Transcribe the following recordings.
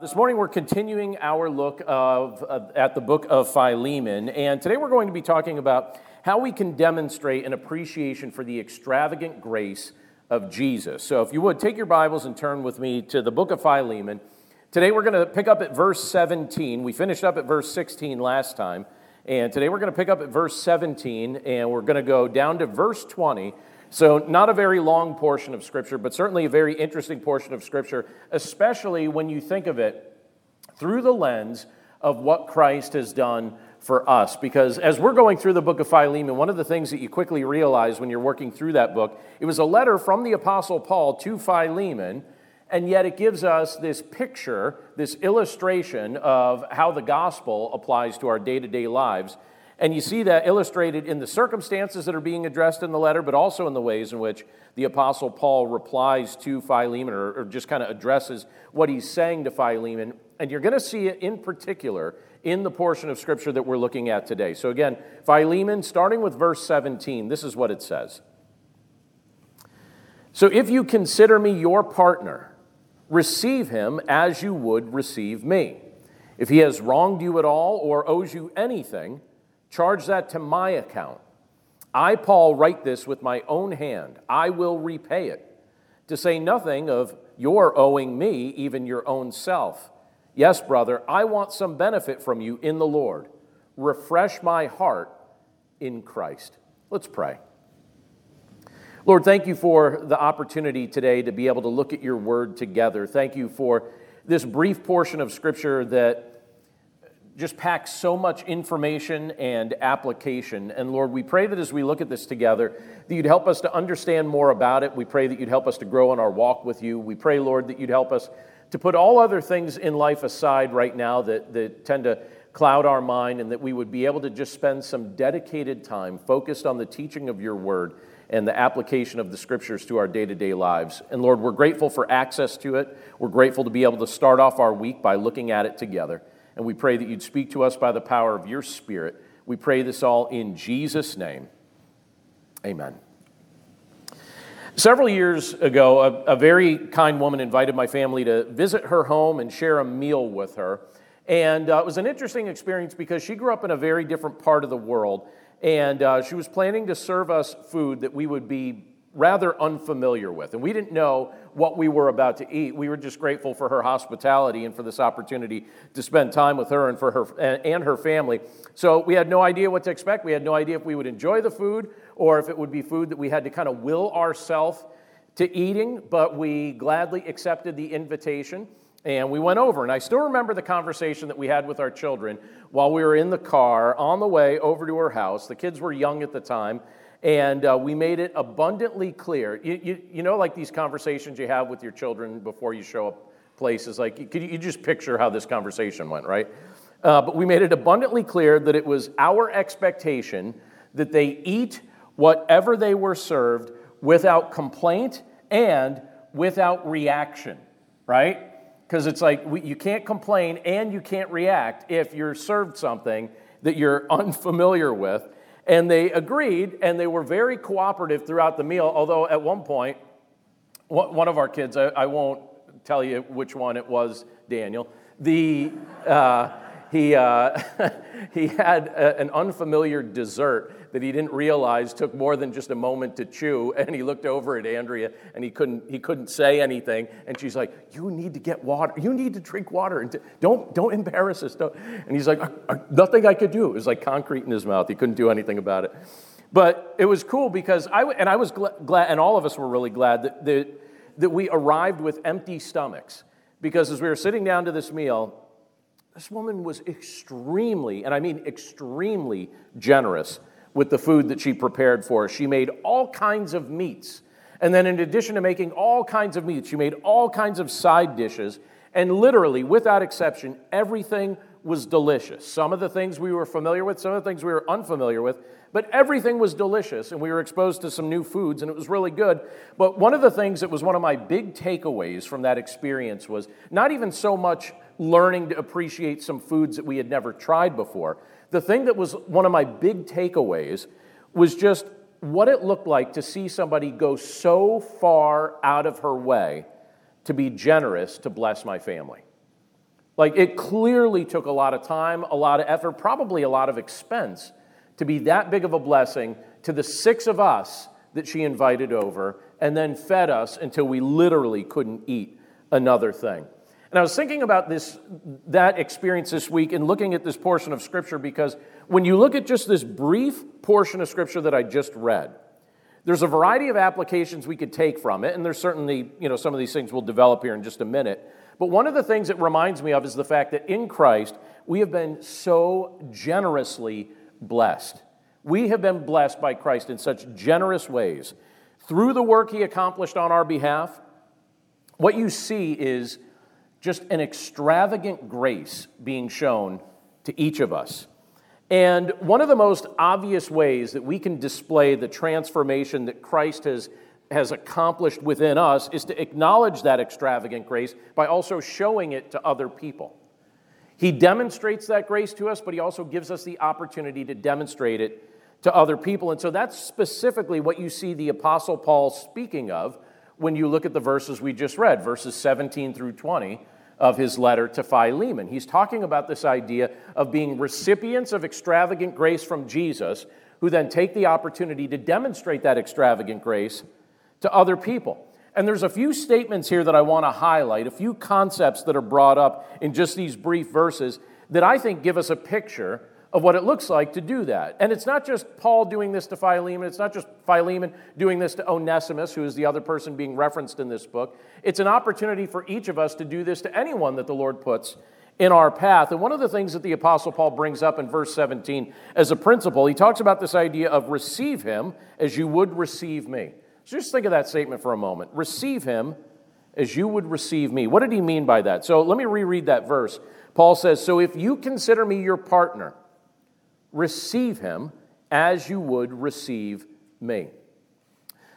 This morning we're continuing our look of, uh, at the book of Philemon, and today we're going to be talking about how we can demonstrate an appreciation for the extravagant grace of Jesus. So if you would, take your Bibles and turn with me to the book of Philemon. Today we're going to pick up at verse 17. We finished up at verse 16 last time, and today we're going to pick up at verse 17, and we're going to go down to verse 20 so, not a very long portion of Scripture, but certainly a very interesting portion of Scripture, especially when you think of it through the lens of what Christ has done for us. Because as we're going through the book of Philemon, one of the things that you quickly realize when you're working through that book, it was a letter from the Apostle Paul to Philemon, and yet it gives us this picture, this illustration of how the gospel applies to our day to day lives. And you see that illustrated in the circumstances that are being addressed in the letter, but also in the ways in which the Apostle Paul replies to Philemon or, or just kind of addresses what he's saying to Philemon. And you're going to see it in particular in the portion of Scripture that we're looking at today. So, again, Philemon, starting with verse 17, this is what it says. So, if you consider me your partner, receive him as you would receive me. If he has wronged you at all or owes you anything, Charge that to my account. I, Paul, write this with my own hand. I will repay it. To say nothing of your owing me, even your own self. Yes, brother, I want some benefit from you in the Lord. Refresh my heart in Christ. Let's pray. Lord, thank you for the opportunity today to be able to look at your word together. Thank you for this brief portion of Scripture that just packs so much information and application. And Lord, we pray that as we look at this together, that you'd help us to understand more about it. We pray that you'd help us to grow in our walk with you. We pray, Lord, that you'd help us to put all other things in life aside right now that, that tend to cloud our mind, and that we would be able to just spend some dedicated time focused on the teaching of your word and the application of the scriptures to our day to day lives. And Lord, we're grateful for access to it. We're grateful to be able to start off our week by looking at it together. And we pray that you'd speak to us by the power of your Spirit. We pray this all in Jesus' name. Amen. Several years ago, a, a, very kind woman invited my family to visit her home and share a meal with her. And uh, it was an interesting experience because she grew up in a very different part of the world. And uh, she was planning to serve us food that we would be rather unfamiliar with. And we didn't know what we were about to eat. We were just grateful for her hospitality and for this opportunity to spend time with her and for her and her family. So we had no idea what to expect. We had no idea if we would enjoy the food or if it would be food that we had to kind of will ourselves to eating, but we gladly accepted the invitation. And we went over, and I still remember the conversation that we had with our children while we were in the car on the way over to her house. The kids were young at the time, and uh, we made it abundantly clear. You, you, you, know, like these conversations you have with your children before you show up places, like you, you just picture how this conversation went, right? Uh, but we made it abundantly clear that it was our expectation that they eat whatever they were served without complaint and without reaction, right? Because it's like we, you can't complain and you can't react if you're served something that you're unfamiliar with. And they agreed, and they were very cooperative throughout the meal. Although at one point, one of our kids, I, won't tell you which one it was, Daniel, the, uh, he, uh, he had a, an unfamiliar dessert that he didn't realize took more than just a moment to chew. And he looked over at Andrea and he couldn't, he couldn't say anything. And she's like, You need to get water. You need to drink water. And don't, don't embarrass us. Don't. And he's like, Nothing I could do. It was like concrete in his mouth. He couldn't do anything about it. But it was cool because I, and I was glad, and all of us were really glad that, that, that we arrived with empty stomachs. Because as we were sitting down to this meal, this woman was extremely, and I mean extremely generous with the food that she prepared for us. She made all kinds of meats. And then, in addition to making all kinds of meats, she made all kinds of side dishes. And literally, without exception, everything was delicious. Some of the things we were familiar with, some of the things we were unfamiliar with, but everything was delicious. And we were exposed to some new foods, and it was really good. But one of the things that was one of my big takeaways from that experience was not even so much learning to appreciate some foods that we had never tried before, the thing that was one of my big takeaways was just what it looked like to see somebody go so far out of her way to be generous to bless my family. Like it clearly took a lot of time, a lot of effort, probably a lot of expense to be that big of a blessing to the six of us that she invited over and then fed us until we literally couldn't eat another thing. And I was thinking about this that experience this week and looking at this portion of scripture because when you look at just this brief portion of scripture that I just read, there's a variety of applications we could take from it, and there's certainly, you know, some of these things we'll develop here in just a minute. But one of the things it reminds me of is the fact that in Christ, we have been so generously blessed. We have been blessed by Christ in such generous ways. Through the work he accomplished on our behalf, what you see is just an extravagant grace being shown to each of us. And one of the most obvious ways that we can display the transformation that Christ has, has accomplished within us is to acknowledge that extravagant grace by also showing it to other people. He demonstrates that grace to us, but he also gives us the opportunity to demonstrate it to other people. And so that's specifically what you see the Apostle Paul speaking of when you look at the verses we just read, verses 17 through 20 of his letter to Philemon. He's talking about this idea of being recipients of extravagant grace from Jesus, who then take the opportunity to demonstrate that extravagant grace to other people. And there's a few statements here that I want to highlight, a few concepts that are brought up in just these brief verses that I think give us a picture of what it looks like to do that. And it's not just Paul doing this to Philemon, it's not just Philemon doing this to Onesimus, who is the other person being referenced in this book. It's an opportunity for each of us to do this to anyone that the Lord puts in our path. And one of the things that the Apostle Paul brings up in verse 17 as a principle, he talks about this idea of receive him as you would receive me. So just think of that statement for a moment. Receive him as you would receive me. What did he mean by that? So let me reread that verse. Paul says, So if you consider me your partner, receive him as you would receive me.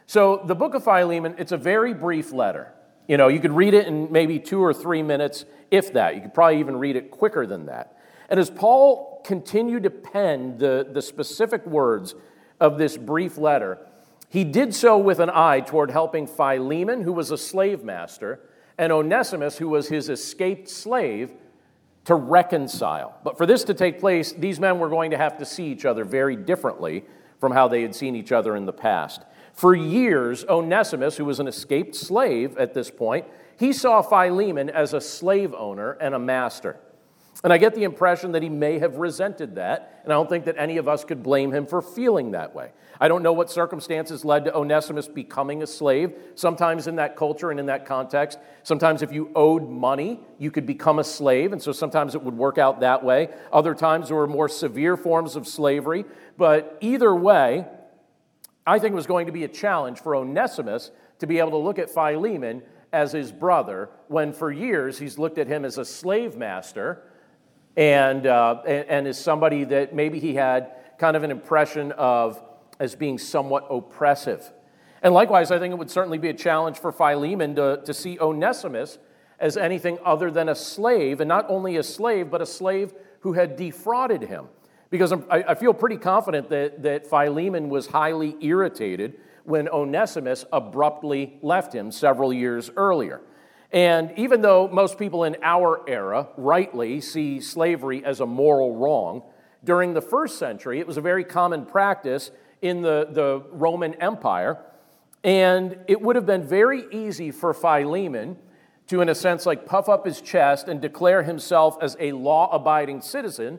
So, the book of Philemon, it's a very brief letter. You know, you could read it in maybe two or three minutes, if that. You could probably even read it quicker than that. And as Paul continued to pen the, the specific words of this brief letter, he did so with an eye toward helping Philemon, who was a slave master, and Onesimus, who was his escaped slave, to reconcile. But for this to take place, these men were going to have to see each other very differently from how they had seen each other in the past. For years, Onesimus, who was an escaped slave at this point, he saw Philemon as a slave owner and a master. And I get the impression that he may have resented that, and I don't think that any of us could blame him for feeling that way. I don't know what circumstances led to Onesimus becoming a slave. Sometimes in that culture and in that context, sometimes if you owed money, you could become a slave, and so sometimes it would work out that way. Other times there were more severe forms of slavery. But either way, I think it was going to be a challenge for Onesimus to be able to look at Philemon as his brother when for years he's looked at him as a slave master and, uh, and, and as somebody that maybe he had kind of an impression of as being somewhat oppressive. And likewise, I think it would certainly be a challenge for Philemon to, to see Onesimus as anything other than a slave, and not only a slave, but a slave who had defrauded him. Because I, I feel pretty confident that, that Philemon was highly irritated when Onesimus abruptly left him several years earlier. And even though most people in our era rightly see slavery as a moral wrong, during the first century, it was a very common practice in the, the Roman Empire. And it would have been very easy for Philemon to, in a sense, like puff up his chest and declare himself as a law abiding citizen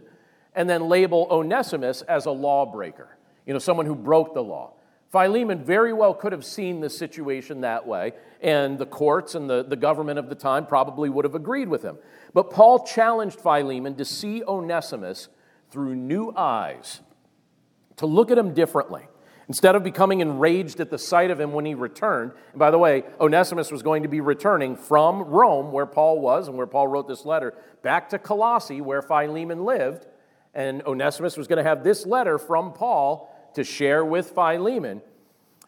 and then label Onesimus as a lawbreaker, you know, someone who broke the law. Philemon very well could have seen the situation that way, and the courts and the, the government of the time probably would have agreed with him. But Paul challenged Philemon to see Onesimus through new eyes, to look at him differently. Instead of becoming enraged at the sight of him when he returned, and by the way, Onesimus was going to be returning from Rome, where Paul was and where Paul wrote this letter, back to Colossae, where Philemon lived. And Onesimus was going to have this letter from Paul to share with Philemon.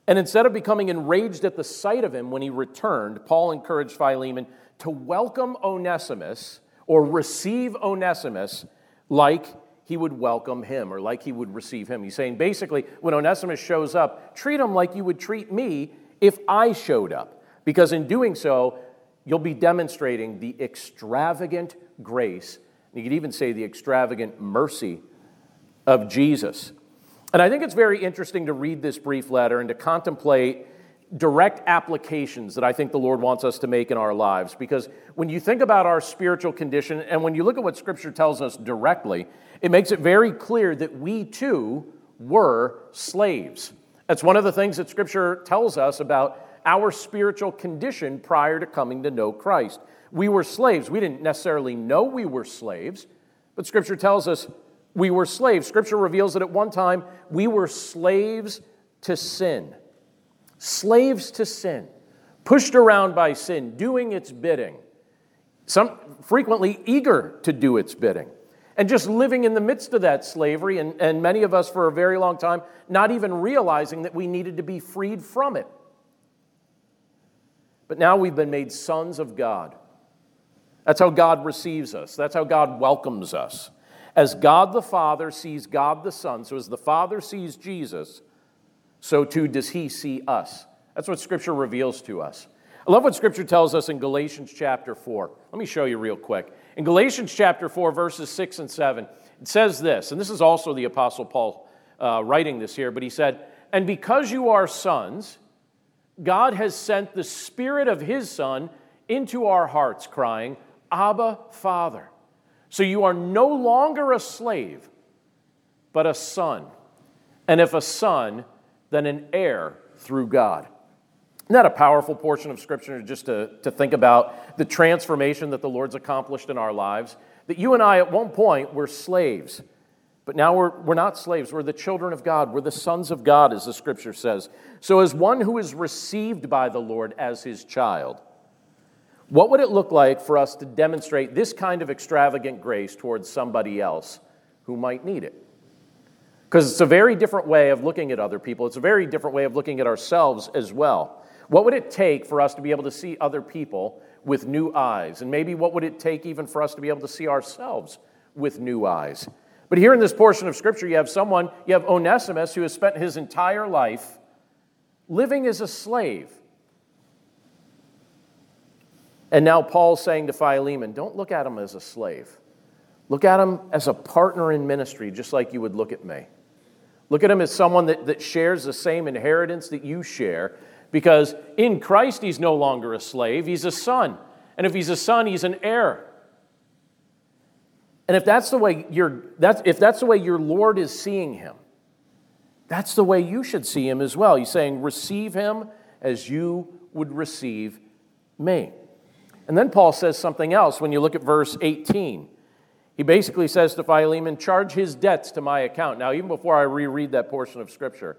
And instead of becoming enraged at the sight of him when he returned, Paul encouraged Philemon to welcome Onesimus or receive Onesimus like he would welcome him or like he would receive him. He's saying basically, when Onesimus shows up, treat him like you would treat me if I showed up. Because in doing so, you'll be demonstrating the extravagant grace. You could even say the extravagant mercy of Jesus. And I think it's very interesting to read this brief letter and to contemplate direct applications that I think the Lord wants us to make in our lives. Because when you think about our spiritual condition and when you look at what Scripture tells us directly, it makes it very clear that we too were slaves. That's one of the things that Scripture tells us about our spiritual condition prior to coming to know Christ. We were slaves. We didn't necessarily know we were slaves, but Scripture tells us we were slaves. Scripture reveals that at one time we were slaves to sin slaves to sin, pushed around by sin, doing its bidding, some frequently eager to do its bidding, and just living in the midst of that slavery, and, and many of us for a very long time not even realizing that we needed to be freed from it. But now we've been made sons of God. That's how God receives us. That's how God welcomes us. As God the Father sees God the Son, so as the Father sees Jesus, so too does he see us. That's what Scripture reveals to us. I love what Scripture tells us in Galatians chapter 4. Let me show you real quick. In Galatians chapter 4, verses 6 and 7, it says this, and this is also the Apostle Paul uh, writing this here, but he said, And because you are sons, God has sent the Spirit of His Son into our hearts, crying, Abba, Father. So you are no longer a slave, but a son. And if a son, then an heir through God. Isn't that a powerful portion of Scripture just to, to think about the transformation that the Lord's accomplished in our lives? That you and I, at one point, were slaves, but now we're, we're not slaves. We're the children of God. We're the sons of God, as the Scripture says. So, as one who is received by the Lord as his child, what would it look like for us to demonstrate this kind of extravagant grace towards somebody else who might need it? Because it's a very different way of looking at other people. It's a very different way of looking at ourselves as well. What would it take for us to be able to see other people with new eyes? And maybe what would it take even for us to be able to see ourselves with new eyes? But here in this portion of Scripture, you have someone, you have Onesimus, who has spent his entire life living as a slave. And now Paul's saying to Philemon, don't look at him as a slave. Look at him as a partner in ministry, just like you would look at me. Look at him as someone that, that shares the same inheritance that you share, because in Christ he's no longer a slave, he's a son. And if he's a son, he's an heir. And if that's the way your that's if that's the way your Lord is seeing him, that's the way you should see him as well. He's saying, receive him as you would receive me. And then Paul says something else when you look at verse 18. He basically says to Philemon, charge his debts to my account. Now, even before I reread that portion of Scripture,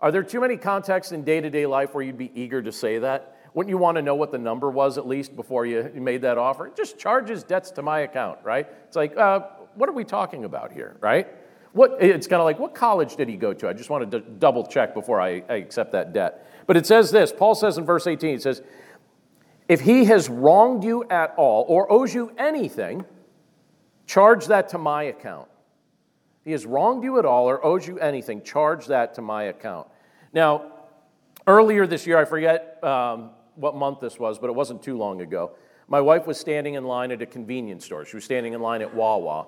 are there too many contexts in day to day life where you'd be eager to say that? Wouldn't you want to know what the number was at least before you made that offer? Just charge his debts to my account, right? It's like, uh, what are we talking about here, right? What, it's kind of like, what college did he go to? I just wanted to double check before I, I accept that debt. But it says this Paul says in verse 18, it says, If he has wronged you at all or owes you anything, Charge that to my account. If he has wronged you at all or owes you anything, charge that to my account. Now, earlier this year, I forget um, what month this was, but it wasn't too long ago. My wife was standing in line at a convenience store. She was standing in line at Wawa.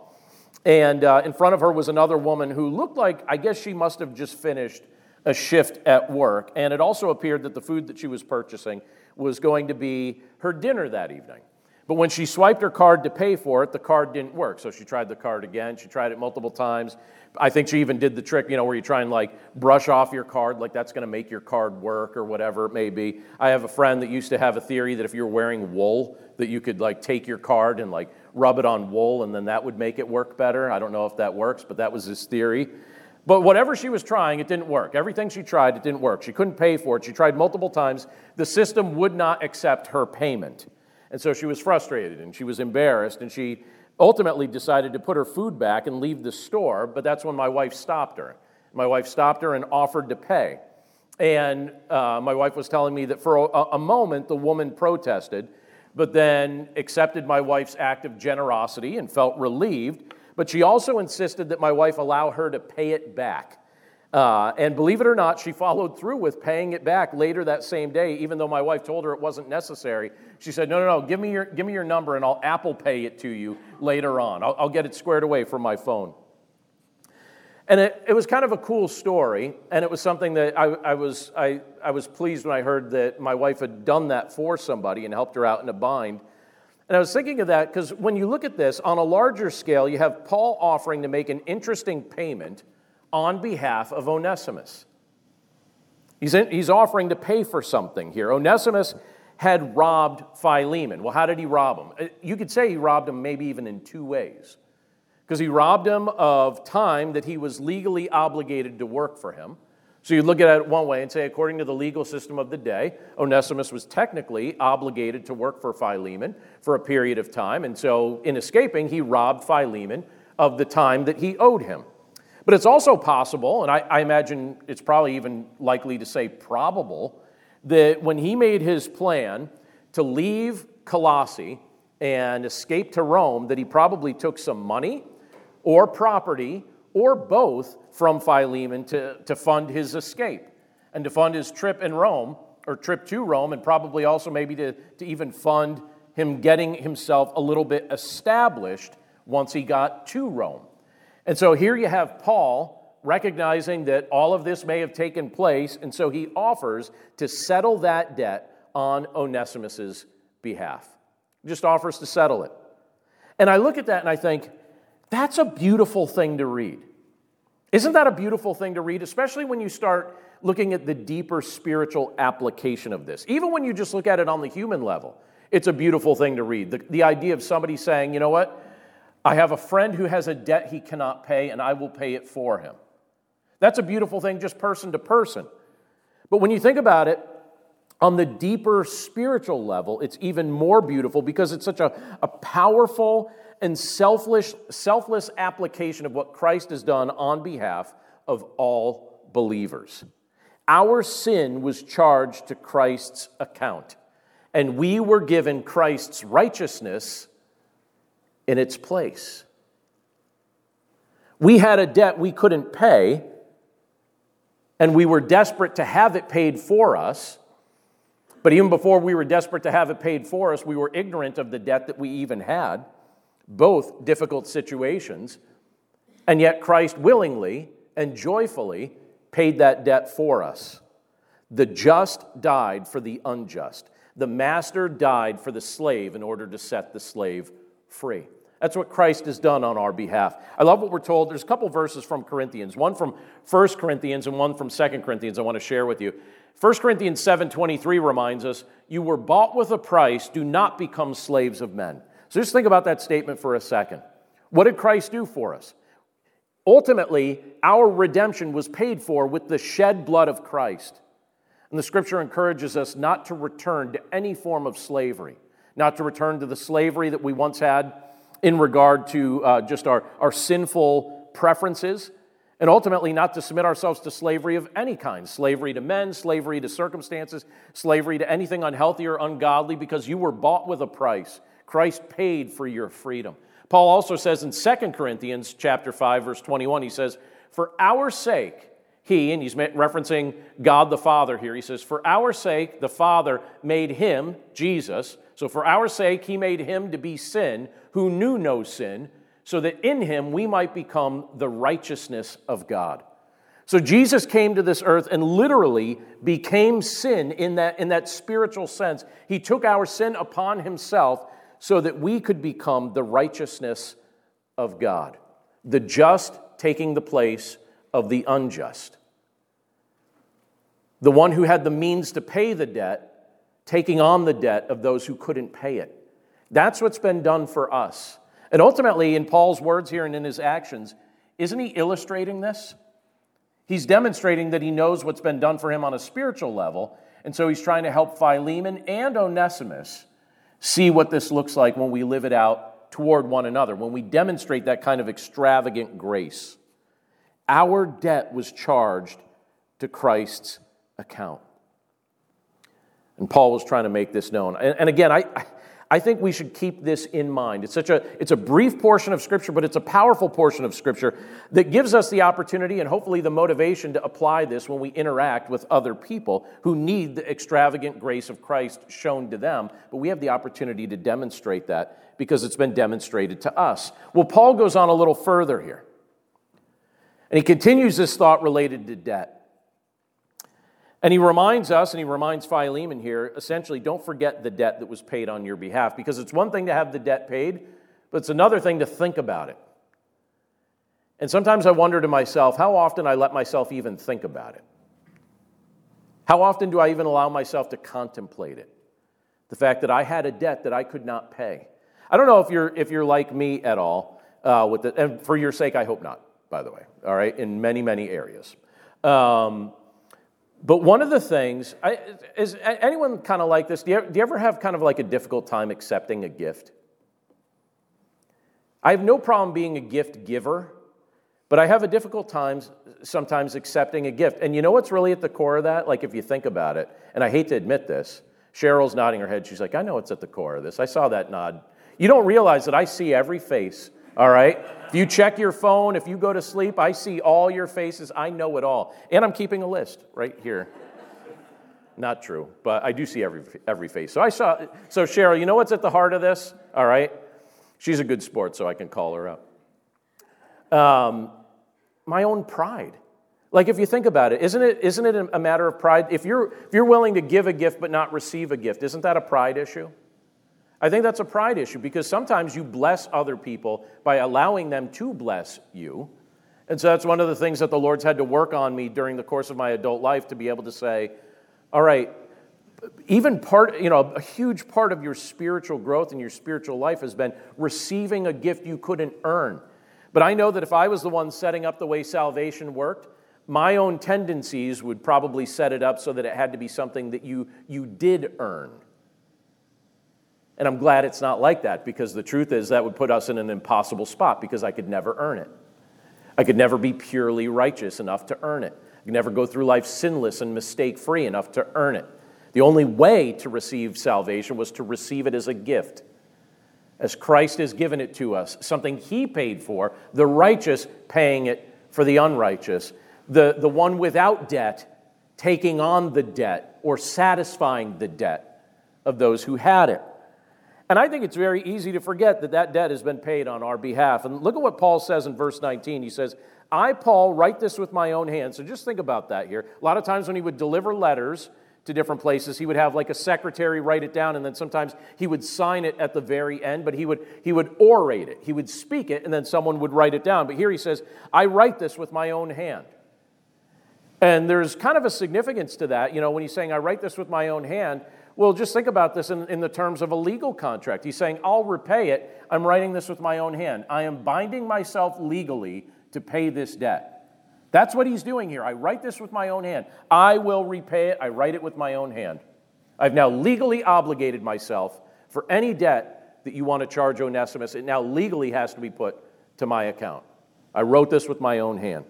And uh, in front of her was another woman who looked like, I guess she must have just finished a shift at work. And it also appeared that the food that she was purchasing was going to be her dinner that evening. But when she swiped her card to pay for it, the card didn't work. So she tried the card again. She tried it multiple times. I think she even did the trick, you know, where you try and like brush off your card, like that's going to make your card work or whatever it may be. I have a friend that used to have a theory that if you're wearing wool, that you could like take your card and like rub it on wool and then that would make it work better. I don't know if that works, but that was his theory. But whatever she was trying, it didn't work. Everything she tried, it didn't work. She couldn't pay for it. She tried multiple times. The system would not accept her payment. And so she was frustrated and she was embarrassed and she ultimately decided to put her food back and leave the store, but that's when my wife stopped her. My wife stopped her and offered to pay. And uh, my wife was telling me that for a, a moment the woman protested, but then accepted my wife's act of generosity and felt relieved. But she also insisted that my wife allow her to pay it back. Uh, and believe it or not, she followed through with paying it back later that same day, even though my wife told her it wasn't necessary. She said, No, no, no, give me your, give me your number and I'll Apple Pay it to you later on. I'll, I'll get it squared away from my phone. And it, it was kind of a cool story, and it was something that I, I, was, I, I was pleased when I heard that my wife had done that for somebody and helped her out in a bind. And I was thinking of that because when you look at this on a larger scale, you have Paul offering to make an interesting payment on behalf of Onesimus. He's, in, he's offering to pay for something here. Onesimus had robbed Philemon. Well, how did he rob him? Uh, you could say he robbed him maybe even in two ways. Because he robbed him of time that he was legally obligated to work for him. So you look at it one way and say, according to the legal system of the day, Onesimus was technically obligated to work for Philemon for a period of time. And so in escaping, he robbed Philemon of the time that he owed him. But it's also possible, and I, I, imagine it's probably even likely to say probable, that when he made his plan to leave Colossae and escape to Rome, that he probably took some money or property or both from Philemon to, to fund his escape and to fund his trip in Rome or trip to Rome, and probably also maybe to, to even fund him getting himself a little bit established once he got to Rome. And so here you have Paul recognizing that all of this may have taken place, and so he offers to settle that debt on Onesimus's behalf. Just offers to settle it. And I look at that and I think, that's a beautiful thing to read. Isn't that a beautiful thing to read, especially when you start looking at the deeper spiritual application of this? Even when you just look at it on the human level, it's a beautiful thing to read. The, the idea of somebody saying, you know what? I have a friend who has a debt he cannot pay, and I will pay it for him. That's a beautiful thing, just person to person. But when you think about it, on the deeper spiritual level, it's even more beautiful because it's such a, a powerful and selfless, selfless application of what Christ has done on behalf of all believers. Our sin was charged to Christ's account, and we were given Christ's righteousness in its place. We had a debt we couldn't pay, and we were desperate to have it paid for us. But even before we were desperate to have it paid for us, we were ignorant of the debt that we even had, both difficult situations. And yet, Christ willingly and joyfully paid that debt for us. The just died for the unjust. The master died for the slave in order to set the slave free. That's what Christ has done on our behalf. I love what we're told. There's a couple verses from Corinthians, one from 1 Corinthians and one from 2 Corinthians I want to share with you. 1 Corinthians 7:23 reminds us, "You were bought with a price, do not become slaves of men." So just think about that statement for a second. What did Christ do for us? Ultimately, our redemption was paid for with the shed blood of Christ. And the scripture encourages us not to return to any form of slavery, not to return to the slavery that we once had in regard to uh, just our, our sinful preferences, and ultimately not to submit ourselves to slavery of any kind slavery to men, slavery to circumstances, slavery to anything unhealthy or ungodly, because you were bought with a price. Christ paid for your freedom. Paul also says in 2 Corinthians chapter 5 verse 21 he says for our sake he and he's referencing God the Father here he says for our sake the Father made him Jesus so for our sake he made him to be sin who knew no sin, so that in him we might become the righteousness of God. So Jesus came to this earth and literally became sin in that, in that spiritual sense. He took our sin upon himself so that we could become the righteousness of God, the just taking the place of the unjust. The one who had the means to pay the debt, taking on the debt of those who couldn't pay it. That's what's been done for us. And ultimately, in Paul's words here and in his actions, isn't he illustrating this? He's demonstrating that he knows what's been done for him on a spiritual level, and so he's trying to help Philemon and Onesimus see what this looks like when we live it out toward one another, when we demonstrate that kind of extravagant grace. Our debt was charged to Christ's account. And Paul was trying to make this known. And, and again, I, I think we should keep this in mind. It's such a it's a brief portion of scripture, but it's a powerful portion of scripture that gives us the opportunity and hopefully the motivation to apply this when we interact with other people who need the extravagant grace of Christ shown to them, but we have the opportunity to demonstrate that because it's been demonstrated to us. Well, Paul goes on a little further here. And he continues this thought related to debt. And he reminds us, and he reminds Philemon here, essentially, don't forget the debt that was paid on your behalf, because it's one thing to have the debt paid, but it's another thing to think about it. And sometimes I wonder to myself how often I let myself even think about it. How often do I even allow myself to contemplate it? The fact that I had a debt that I could not pay. I don't know if you're, if you're like me at all, uh, with the, and for your sake, I hope not, by the way, all right, in many, many areas. Um, but one of the things, I, is anyone kind of like this? Do you, do you ever have kind of like a difficult time accepting a gift? I have no problem being a gift giver, but I have a difficult time sometimes accepting a gift. And you know what's really at the core of that? Like if you think about it, and I hate to admit this, Cheryl's nodding her head. She's like, I know it's at the core of this. I saw that nod. You don't realize that I see every face all right? If you check your phone, if you go to sleep, I see all your faces. I know it all. And I'm keeping a list right here. Not true, but I do see every, every face. So I saw, so Cheryl, you know what's at the heart of this? All right? She's a good sport, so I can call her up. Um, my own pride. Like if you think about it, isn't it, isn't it a matter of pride? If you're, if you're willing to give a gift but not receive a gift, isn't that a pride issue? I think that's a pride issue because sometimes you bless other people by allowing them to bless you. And so that's one of the things that the Lord's had to work on me during the course of my adult life to be able to say, all right, even part, you know, a huge part of your spiritual growth and your spiritual life has been receiving a gift you couldn't earn. But I know that if I was the one setting up the way salvation worked, my own tendencies would probably set it up so that it had to be something that you, you did earn. And I'm glad it's not like that because the truth is that would put us in an impossible spot because I could never earn it. I could never be purely righteous enough to earn it. I could never go through life sinless and mistake free enough to earn it. The only way to receive salvation was to receive it as a gift, as Christ has given it to us, something He paid for, the righteous paying it for the unrighteous, the, the one without debt taking on the debt or satisfying the debt of those who had it. And I think it's very easy to forget that that debt has been paid on our behalf. And look at what Paul says in verse 19. He says, I, Paul, write this with my own hand. So just think about that here. A lot of times when he would deliver letters to different places, he would have like a secretary write it down, and then sometimes he would sign it at the very end, but he would, he would orate it. He would speak it, and then someone would write it down. But here he says, I write this with my own hand. And there's kind of a significance to that. You know, when he's saying, I write this with my own hand, well, just think about this in, in, the terms of a legal contract. He's saying, I'll repay it. I'm writing this with my own hand. I am binding myself legally to pay this debt. That's what he's doing here. I write this with my own hand. I will repay it. I write it with my own hand. I've now legally obligated myself for any debt that you want to charge Onesimus. It now legally has to be put to my account. I wrote this with my own hand.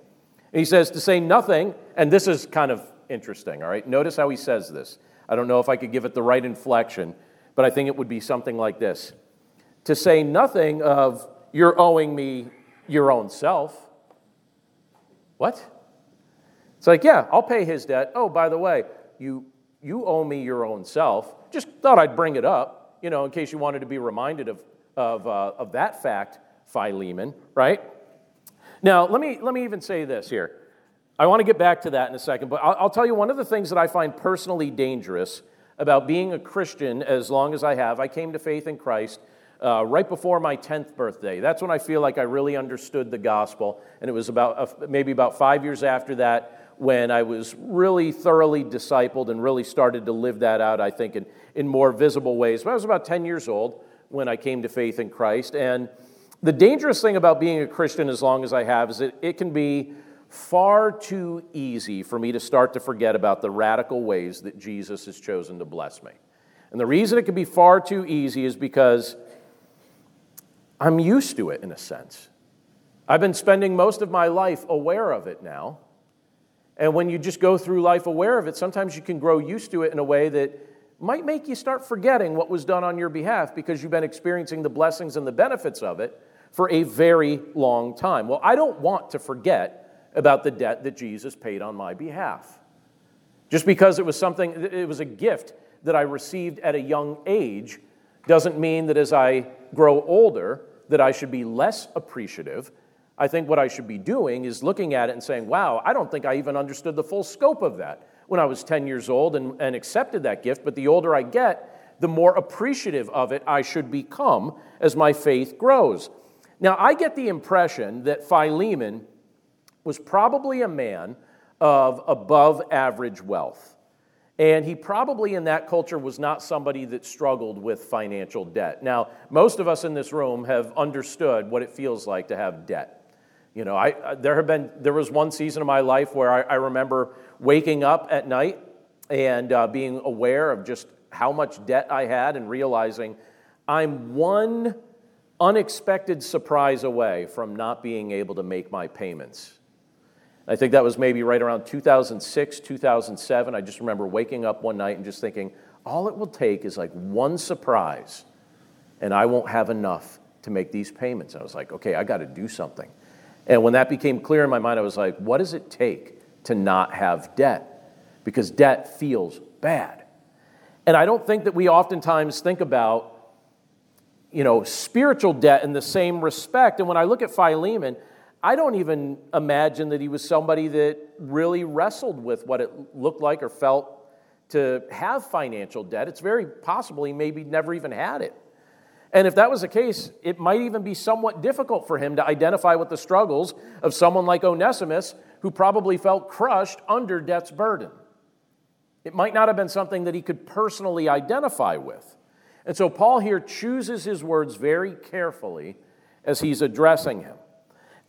And he says to say nothing, and this is kind of interesting, all right? Notice how he says this. I don't know if I could give it the right inflection, but I think it would be something like this To say nothing of, you're owing me your own self. What? It's like, yeah, I'll pay his debt. Oh, by the way, you, you owe me your own self. Just thought I'd bring it up, you know, in case you wanted to be reminded of, of, uh, of that fact, Philemon, right? Now, let me, let me even say this here. I want to get back to that in a second, but I'll, I'll tell you one of the things that I find personally dangerous about being a Christian as long as I have. I came to faith in Christ uh, right before my 10th birthday. That's when I feel like I really understood the gospel. And it was about uh, maybe about five years after that when I was really thoroughly discipled and really started to live that out, I think, in, in more visible ways. But I was about 10 years old when I came to faith in Christ. And the dangerous thing about being a Christian as long as I have is that it can be far too easy for me to start to forget about the radical ways that Jesus has chosen to bless me. And the reason it can be far too easy is because I'm used to it in a sense. I've been spending most of my life aware of it now. And when you just go through life aware of it, sometimes you can grow used to it in a way that might make you start forgetting what was done on your behalf because you've been experiencing the blessings and the benefits of it for a very long time. Well, I don't want to forget about the debt that Jesus paid on my behalf. Just because it was something, it was a gift that I received at a young age, doesn't mean that as I grow older, that I should be less appreciative. I think what I should be doing is looking at it and saying, wow, I don't think I even understood the full scope of that when I was 10 years old and, and accepted that gift, but the older I get, the more appreciative of it I should become as my faith grows. Now, I get the impression that Philemon was probably a man of above average wealth. And he probably in that culture was not somebody that struggled with financial debt. Now, most of us in this room have understood what it feels like to have debt. You know, I, there have been there was one season of my life where I, I remember waking up at night and uh, being aware of just how much debt I had and realizing I'm one unexpected surprise away from not being able to make my payments. I think that was maybe right around 2006, 2007. I just remember waking up one night and just thinking, all it will take is like one surprise, and I won't have enough to make these payments. I was like, okay, I got to do something. And when that became clear in my mind, I was like, what does it take to not have debt? Because debt feels bad. And I don't think that we oftentimes think about, you know, spiritual debt in the same respect. And when I look at Philemon, I don't even imagine that he was somebody that really wrestled with what it looked like or felt to have financial debt. It's very possible he maybe never even had it. And if that was the case, it might even be somewhat difficult for him to identify with the struggles of someone like Onesimus, who probably felt crushed under debt's burden. It might not have been something that he could personally identify with. And so Paul here chooses his words very carefully as he's addressing him.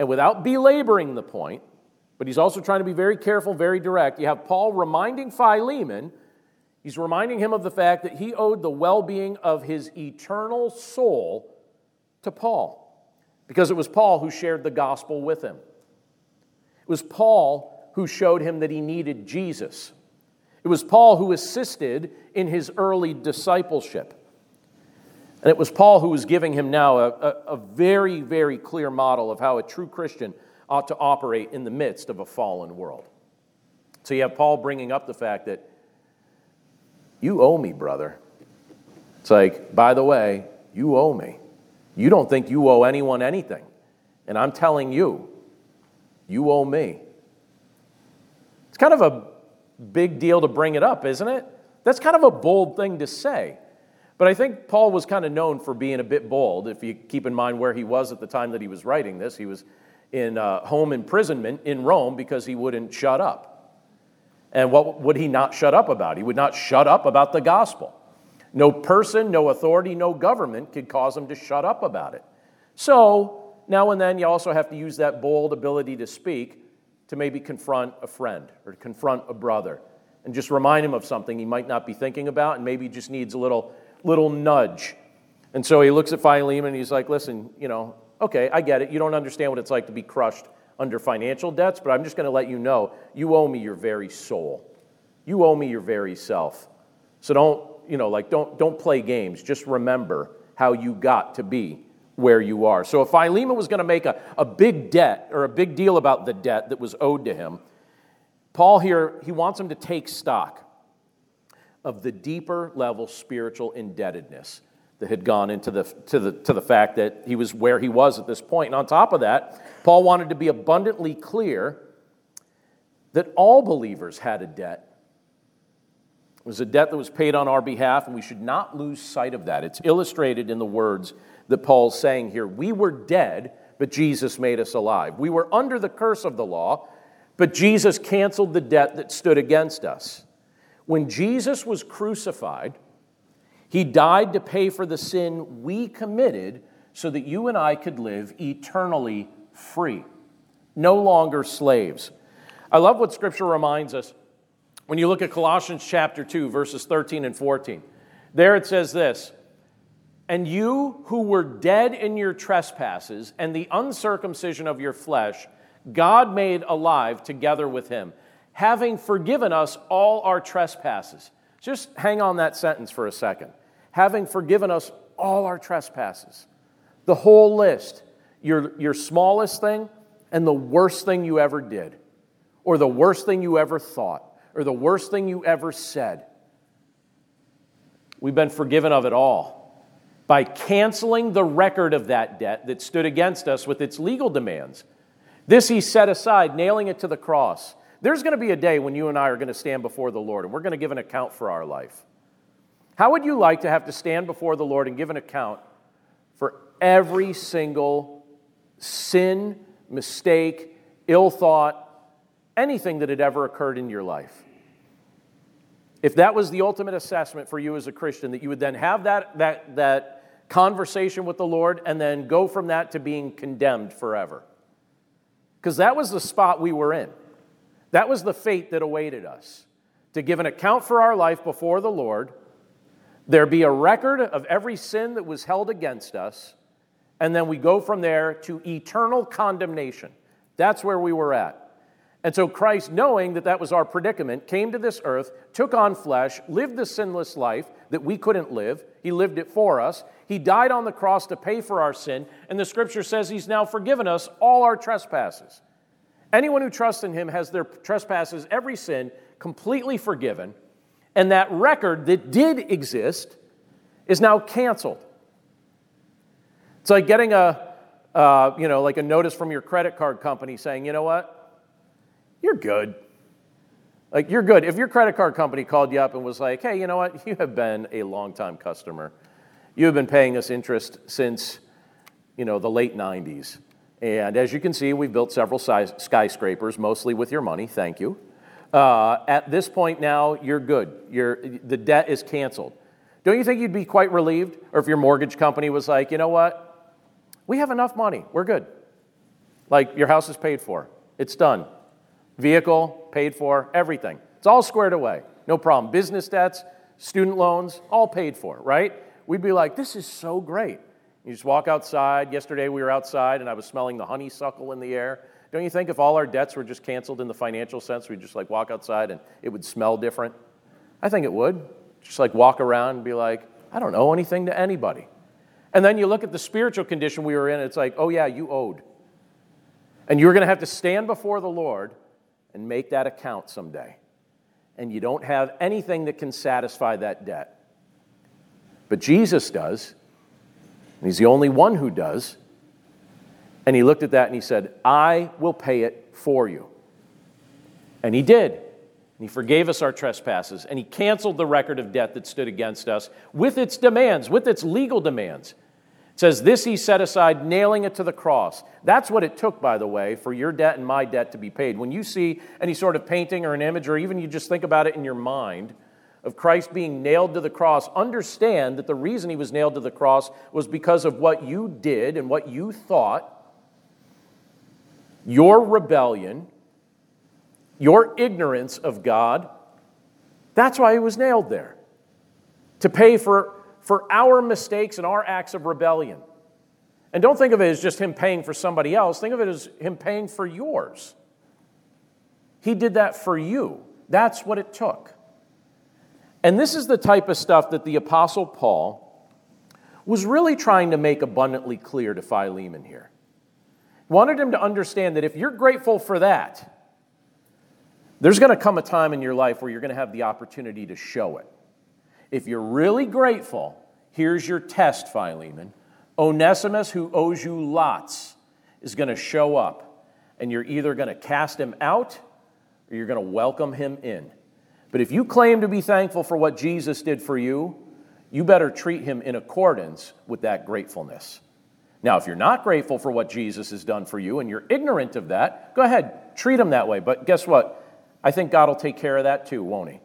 And without belaboring the point, but he's also trying to be very careful, very direct, you have Paul reminding Philemon He's reminding him of the fact that he owed the well being of his eternal soul to Paul, because it was Paul who shared the gospel with him. It was Paul who showed him that he needed Jesus. It was Paul who assisted in his early discipleship. And it was Paul who was giving him now a, a, a, very, very clear model of how a true Christian ought to operate in the midst of a fallen world. So you have Paul bringing up the fact that you owe me, brother. It's like, by the way, you owe me. You don't think you owe anyone anything. And I'm telling you, you owe me. It's kind of a big deal to bring it up, isn't it? That's kind of a bold thing to say. But I think Paul was kind of known for being a bit bold. If you keep in mind where he was at the time that he was writing this, he was in uh, home imprisonment in Rome because he wouldn't shut up. And what would he not shut up about? He would not shut up about the gospel. No person, no authority, no government could cause him to shut up about it. So, now and then, you also have to use that bold ability to speak to maybe confront a friend or confront a brother and just remind him of something he might not be thinking about and maybe just needs a little, little nudge. And so he looks at Philemon and he's like, listen, you know, okay, I get it. You don't understand what it's like to be crushed under financial debts, but I'm just going to let you know you owe me your very soul. You owe me your very self. So don't, you know, like don't don't play games. Just remember how you got to be where you are. So if Philemon was going to make a, a big debt or a big deal about the debt that was owed to him, Paul here, he wants him to take stock of the deeper level spiritual indebtedness that had gone into the, to, the, to the fact that he was where he was at this point. And on top of that, Paul wanted to be abundantly clear that all believers had a debt. It was a debt that was paid on our behalf, and we should not lose sight of that. It's illustrated in the words that Paul's saying here. We were dead, but Jesus made us alive. We were under the curse of the law, but Jesus canceled the debt that stood against us. When Jesus was crucified, he died to pay for the sin we committed so that you and I could live eternally free, no longer slaves. I love what Scripture reminds us when you look at Colossians chapter 2, verses 13 and 14. There it says this And you who were dead in your trespasses and the uncircumcision of your flesh, God made alive together with him, having forgiven us all our trespasses Just hang on that sentence for a second. Having forgiven us all our trespasses, the whole list, your, your smallest thing and the worst thing you ever did, or the worst thing you ever thought, or the worst thing you ever said. We've been forgiven of it all by canceling the record of that debt that stood against us with its legal demands. This he set aside, nailing it to the cross. There's going to be a day when you and I are going to stand before the Lord and we're going to give an account for our life. How would you like to have to stand before the Lord and give an account for every single sin, mistake, ill thought, anything that had ever occurred in your life? If that was the ultimate assessment for you as a Christian, that you would then have that, that, that conversation with the Lord and then go from that to being condemned forever. Because that was the spot we were in. That was the fate that awaited us to give an account for our life before the Lord. There be a record of every sin that was held against us, and then we go from there to eternal condemnation. That's where we were at. And so Christ, knowing that that was our predicament, came to this earth, took on flesh, lived the sinless life that we couldn't live. He lived it for us. He died on the cross to pay for our sin, and the scripture says he's now forgiven us all our trespasses. Anyone who trusts in him has their trespasses, every sin, completely forgiven, and that record that did exist is now canceled. It's like getting a, uh, you know, like a notice from your credit card company saying, you know what, you're good. Like, you're good. If your credit card company called you up and was like, hey, you know what, you have been a long-time customer. You have been paying us interest since, you know, the late 90s. And as you can see, we've built several skyscrapers, mostly with your money. Thank you. Uh, at this point now, you're good. You're, the debt is canceled. Don't you think you'd be quite relieved? Or if your mortgage company was like, you know what? We have enough money. We're good. Like, your house is paid for. It's done. Vehicle, paid for, everything. It's all squared away. No problem. Business debts, student loans, all paid for, right? We'd be like, this is so great. You just walk outside. Yesterday we were outside and I was smelling the honeysuckle in the air. Don't you think if all our debts were just canceled in the financial sense, we'd just like walk outside and it would smell different? I think it would. Just like walk around and be like, I don't owe anything to anybody. And then you look at the spiritual condition we were in, it's like, oh yeah, you owed. And you're going to have to stand before the Lord and make that account someday. And you don't have anything that can satisfy that debt. But Jesus does, and he's the only one who does. And he looked at that and he said, I will pay it for you. And he did. And he forgave us our trespasses, and he canceled the record of debt that stood against us with its demands, with its legal demands. It says, This he set aside, nailing it to the cross. That's what it took, by the way, for your debt and my debt to be paid. When you see any sort of painting or an image, or even you just think about it in your mind, of Christ being nailed to the cross, understand that the reason he was nailed to the cross was because of what you did and what you thought, your rebellion, your ignorance of God. That's why he was nailed there, to pay for, for our mistakes and our acts of rebellion. And don't think of it as just him paying for somebody else, think of it as him paying for yours. He did that for you. That's what it took. And this is the type of stuff that the Apostle Paul was really trying to make abundantly clear to Philemon here. Wanted him to understand that if you're grateful for that, there's going to come a time in your life where you're going to have the opportunity to show it. If you're really grateful, here's your test, Philemon. Onesimus, who owes you lots, is going to show up, and you're either going to cast him out or you're going to welcome him in. But if you claim to be thankful for what Jesus did for you, you better treat him in accordance with that gratefulness. Now, if you're not grateful for what Jesus has done for you and you're ignorant of that, go ahead, treat him that way. But guess what? I think God will take care of that too, won't he?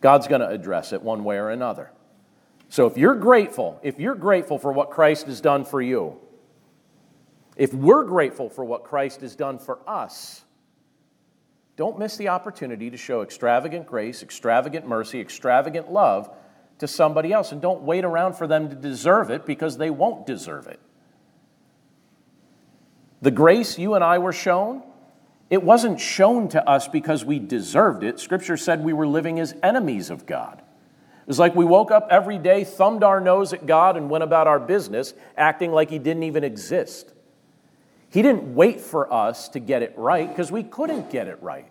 God's going to address it one way or another. So if you're grateful, if you're grateful for what Christ has done for you, if we're grateful for what Christ has done for us, don't miss the opportunity to show extravagant grace, extravagant mercy, extravagant love to somebody else. And don't wait around for them to deserve it because they won't deserve it. The grace you and I were shown it wasn't shown to us because we deserved it. Scripture said we were living as enemies of God. It was like we woke up every day, thumbed our nose at God, and went about our business acting like He didn't even exist. He didn't wait for us to get it right because we couldn't get it right.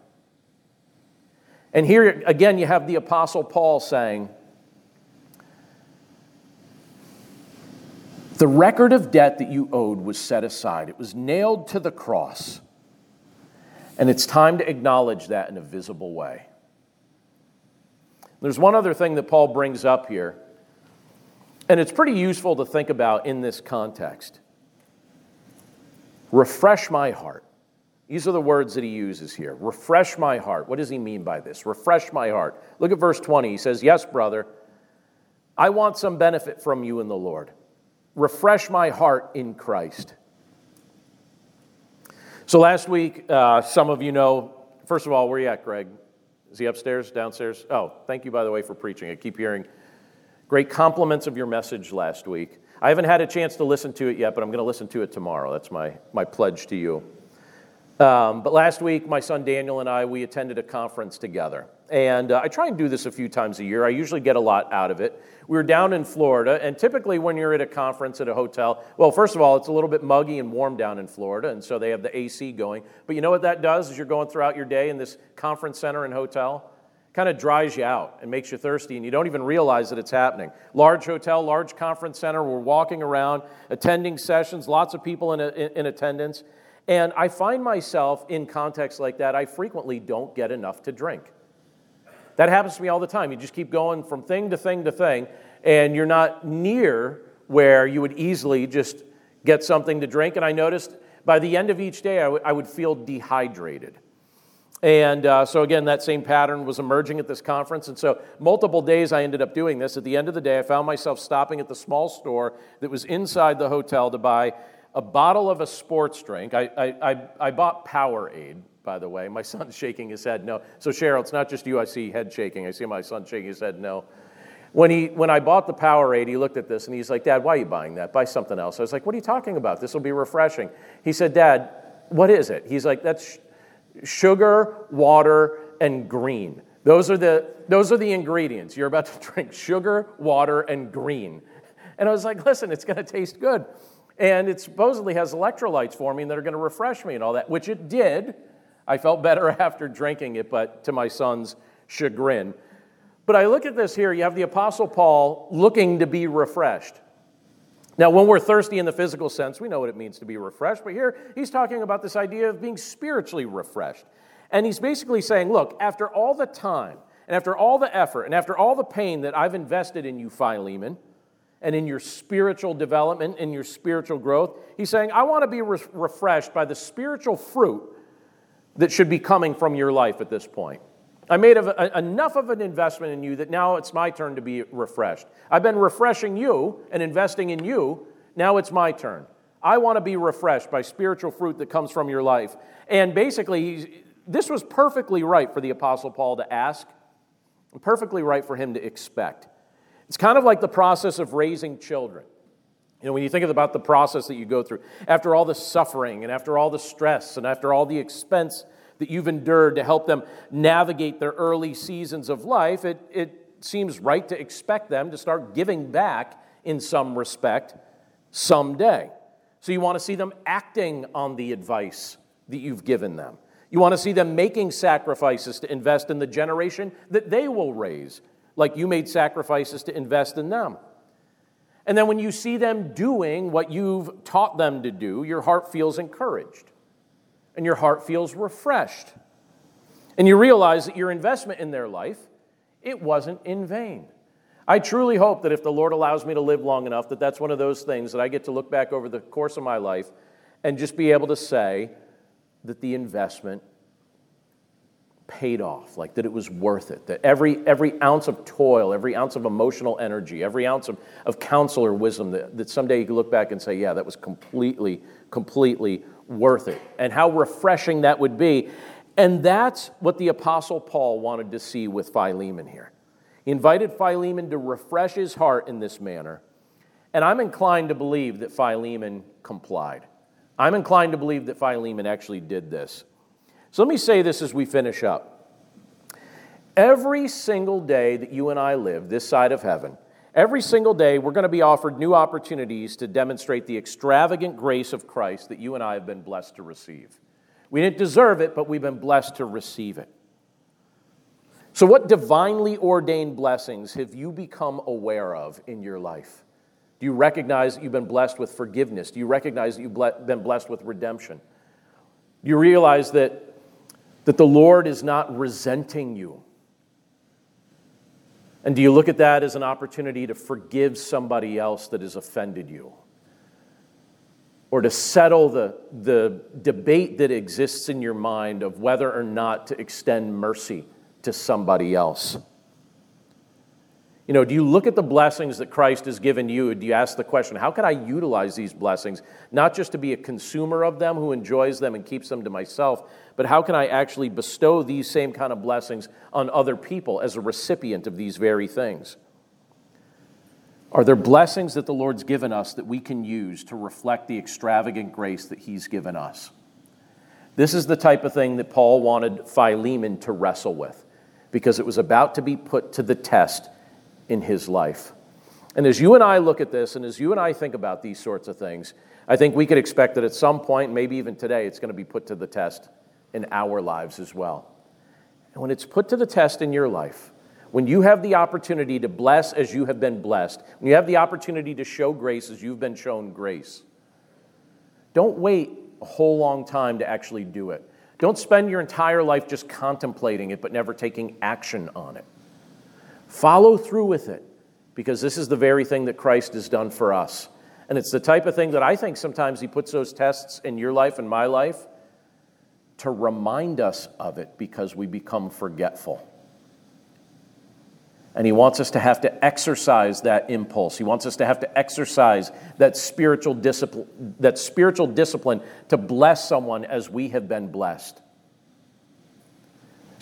And here again, you have the Apostle Paul saying, The record of debt that you owed was set aside, it was nailed to the cross. And it's time to acknowledge that in a visible way. There's one other thing that Paul brings up here, and it's pretty useful to think about in this context. Refresh my heart. These are the words that he uses here. Refresh my heart. What does he mean by this? Refresh my heart. Look at verse 20. He says, Yes, brother, I want some benefit from you in the Lord. Refresh my heart in Christ. So last week, uh, some of you know, first of all, where are you at, Greg? Is he upstairs, downstairs? Oh, thank you, by the way, for preaching. I keep hearing great compliments of your message last week. I haven't had a chance to listen to it yet, but I'm going to listen to it tomorrow. That's my, my pledge to you. Um, but last week, my son Daniel and I, we attended a conference together. And uh, I try and do this a few times a year. I usually get a lot out of it. We were down in Florida, and typically when you're at a conference at a hotel, well, first of all, it's a little bit muggy and warm down in Florida, and so they have the AC going. But you know what that does is you're going throughout your day in this conference center and hotel? Kind of dries you out and makes you thirsty, and you don't even realize that it's happening. Large hotel, large conference center, we're walking around, attending sessions, lots of people in, in attendance. And I find myself in contexts like that, I frequently don't get enough to drink. That happens to me all the time. You just keep going from thing to thing to thing, and you're not near where you would easily just get something to drink. And I noticed by the end of each day, I, w- I would feel dehydrated. And uh, so, again, that same pattern was emerging at this conference. And so, multiple days I ended up doing this. At the end of the day, I found myself stopping at the small store that was inside the hotel to buy a bottle of a sports drink. I, I, I, I bought Powerade by the way. My son's shaking his head no. So, Cheryl, it's not just you I see head shaking. I see my son shaking his head no. When, he, when I bought the Powerade, he looked at this and he's like, Dad, why are you buying that? Buy something else. I was like, What are you talking about? This will be refreshing. He said, Dad, what is it? He's like, That's sugar, water, and green. Those are, the, those are the ingredients. You're about to drink sugar, water, and green. And I was like, Listen, it's going to taste good. And it supposedly has electrolytes for me that are going to refresh me and all that, which it did. I felt better after drinking it, but to my son's chagrin. But I look at this here, you have the Apostle Paul looking to be refreshed. Now, when we're thirsty in the physical sense, we know what it means to be refreshed, but here he's talking about this idea of being spiritually refreshed. And he's basically saying, look, after all the time, and after all the effort, and after all the pain that I've invested in you, Philemon, and in your spiritual development, in your spiritual growth, he's saying, I want to be re- refreshed by the spiritual fruit that should be coming from your life at this point. I made a, enough of an investment in you that now it's my turn to be refreshed. I've been refreshing you and investing in you. Now it's my turn. I want to be refreshed by spiritual fruit that comes from your life. And basically, this was perfectly right for the Apostle Paul to ask, and perfectly right for him to expect. It's kind of like the process of raising children. You know, when you think about the process that you go through, after all the suffering and after all the stress and after all the expense that you've endured to help them navigate their early seasons of life, it, it seems right to expect them to start giving back in some respect someday. So you want to see them acting on the advice that you've given them. You want to see them making sacrifices to invest in the generation that they will raise, like you made sacrifices to invest in them. And then when you see them doing what you've taught them to do, your heart feels encouraged and your heart feels refreshed. And you realize that your investment in their life, it wasn't in vain. I truly hope that if the Lord allows me to live long enough, that that's one of those things that I get to look back over the course of my life and just be able to say that the investment paid off, like that it was worth it, that every, every ounce of toil, every ounce of emotional energy, every ounce of, of counsel or wisdom, that, that someday you can look back and say, yeah, that was completely, completely worth it. And how refreshing that would be. And that's what the Apostle Paul wanted to see with Philemon here. He invited Philemon to refresh his heart in this manner. And I'm inclined to believe that Philemon complied. I'm inclined to believe that Philemon actually did this. So let me say this as we finish up. Every single day that you and I live this side of heaven, every single day we're going to be offered new opportunities to demonstrate the extravagant grace of Christ that you and I have been blessed to receive. We didn't deserve it, but we've been blessed to receive it. So, what divinely ordained blessings have you become aware of in your life? Do you recognize that you've been blessed with forgiveness? Do you recognize that you've been blessed with redemption? Do you realize that, that the Lord is not resenting you? And do you look at that as an opportunity to forgive somebody else that has offended you? Or to settle the, the debate that exists in your mind of whether or not to extend mercy to somebody else? You know, do you look at the blessings that Christ has given you? Do you ask the question, how can I utilize these blessings? Not just to be a consumer of them who enjoys them and keeps them to myself, but how can I actually bestow these same kind of blessings on other people as a recipient of these very things? Are there blessings that the Lord's given us that we can use to reflect the extravagant grace that He's given us? This is the type of thing that Paul wanted Philemon to wrestle with because it was about to be put to the test in his life. And as you and I look at this, and as you and I think about these sorts of things, I think we could expect that at some point, maybe even today, it's going to be put to the test in our lives as well. And when it's put to the test in your life, when you have the opportunity to bless as you have been blessed, when you have the opportunity to show grace as you've been shown grace, don't wait a whole long time to actually do it. Don't spend your entire life just contemplating it but never taking action on it. Follow through with it because this is the very thing that Christ has done for us. And it's the type of thing that I think sometimes He puts those tests in your life and my life to remind us of it because we become forgetful. And He wants us to have to exercise that impulse. He wants us to have to exercise that spiritual discipline, that spiritual discipline to bless someone as we have been blessed.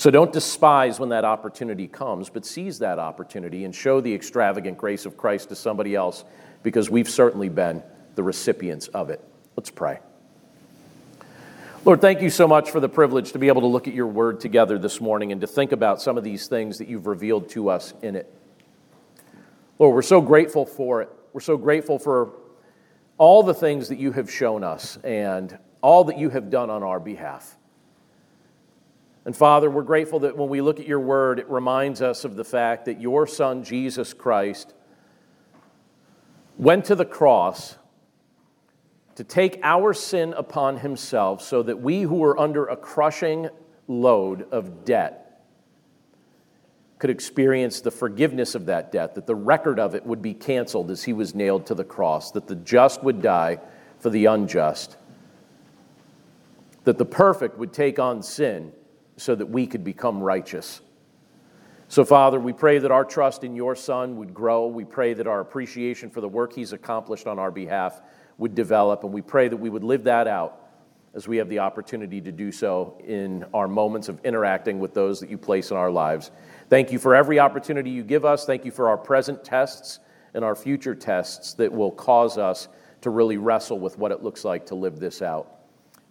So don't despise when that opportunity comes, but seize that opportunity and show the extravagant grace of Christ to somebody else because we've certainly been the recipients of it. Let's pray. Lord, thank you so much for the privilege to be able to look at your word together this morning and to think about some of these things that you've revealed to us in it. Lord, we're so grateful for it. We're so grateful for all the things that you have shown us and all that you have done on our behalf. And Father, we're grateful that when we look at your word, it reminds us of the fact that your Son, Jesus Christ, went to the cross to take our sin upon himself so that we who were under a crushing load of debt could experience the forgiveness of that debt, that the record of it would be canceled as he was nailed to the cross, that the just would die for the unjust, that the perfect would take on sin so that we could become righteous. So, Father, we pray that our trust in your Son would grow. We pray that our appreciation for the work he's accomplished on our behalf would develop, and we pray that we would live that out as we have the opportunity to do so in our moments of interacting with those that you place in our lives. Thank you for every opportunity you give us. Thank you for our present tests and our future tests that will cause us to really wrestle with what it looks like to live this out.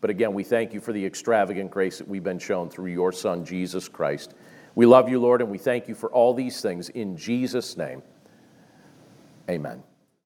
But again, we thank you for the extravagant grace that we've been shown through your Son, Jesus Christ. We love you, Lord, and we thank you for all these things in Jesus' name. Amen.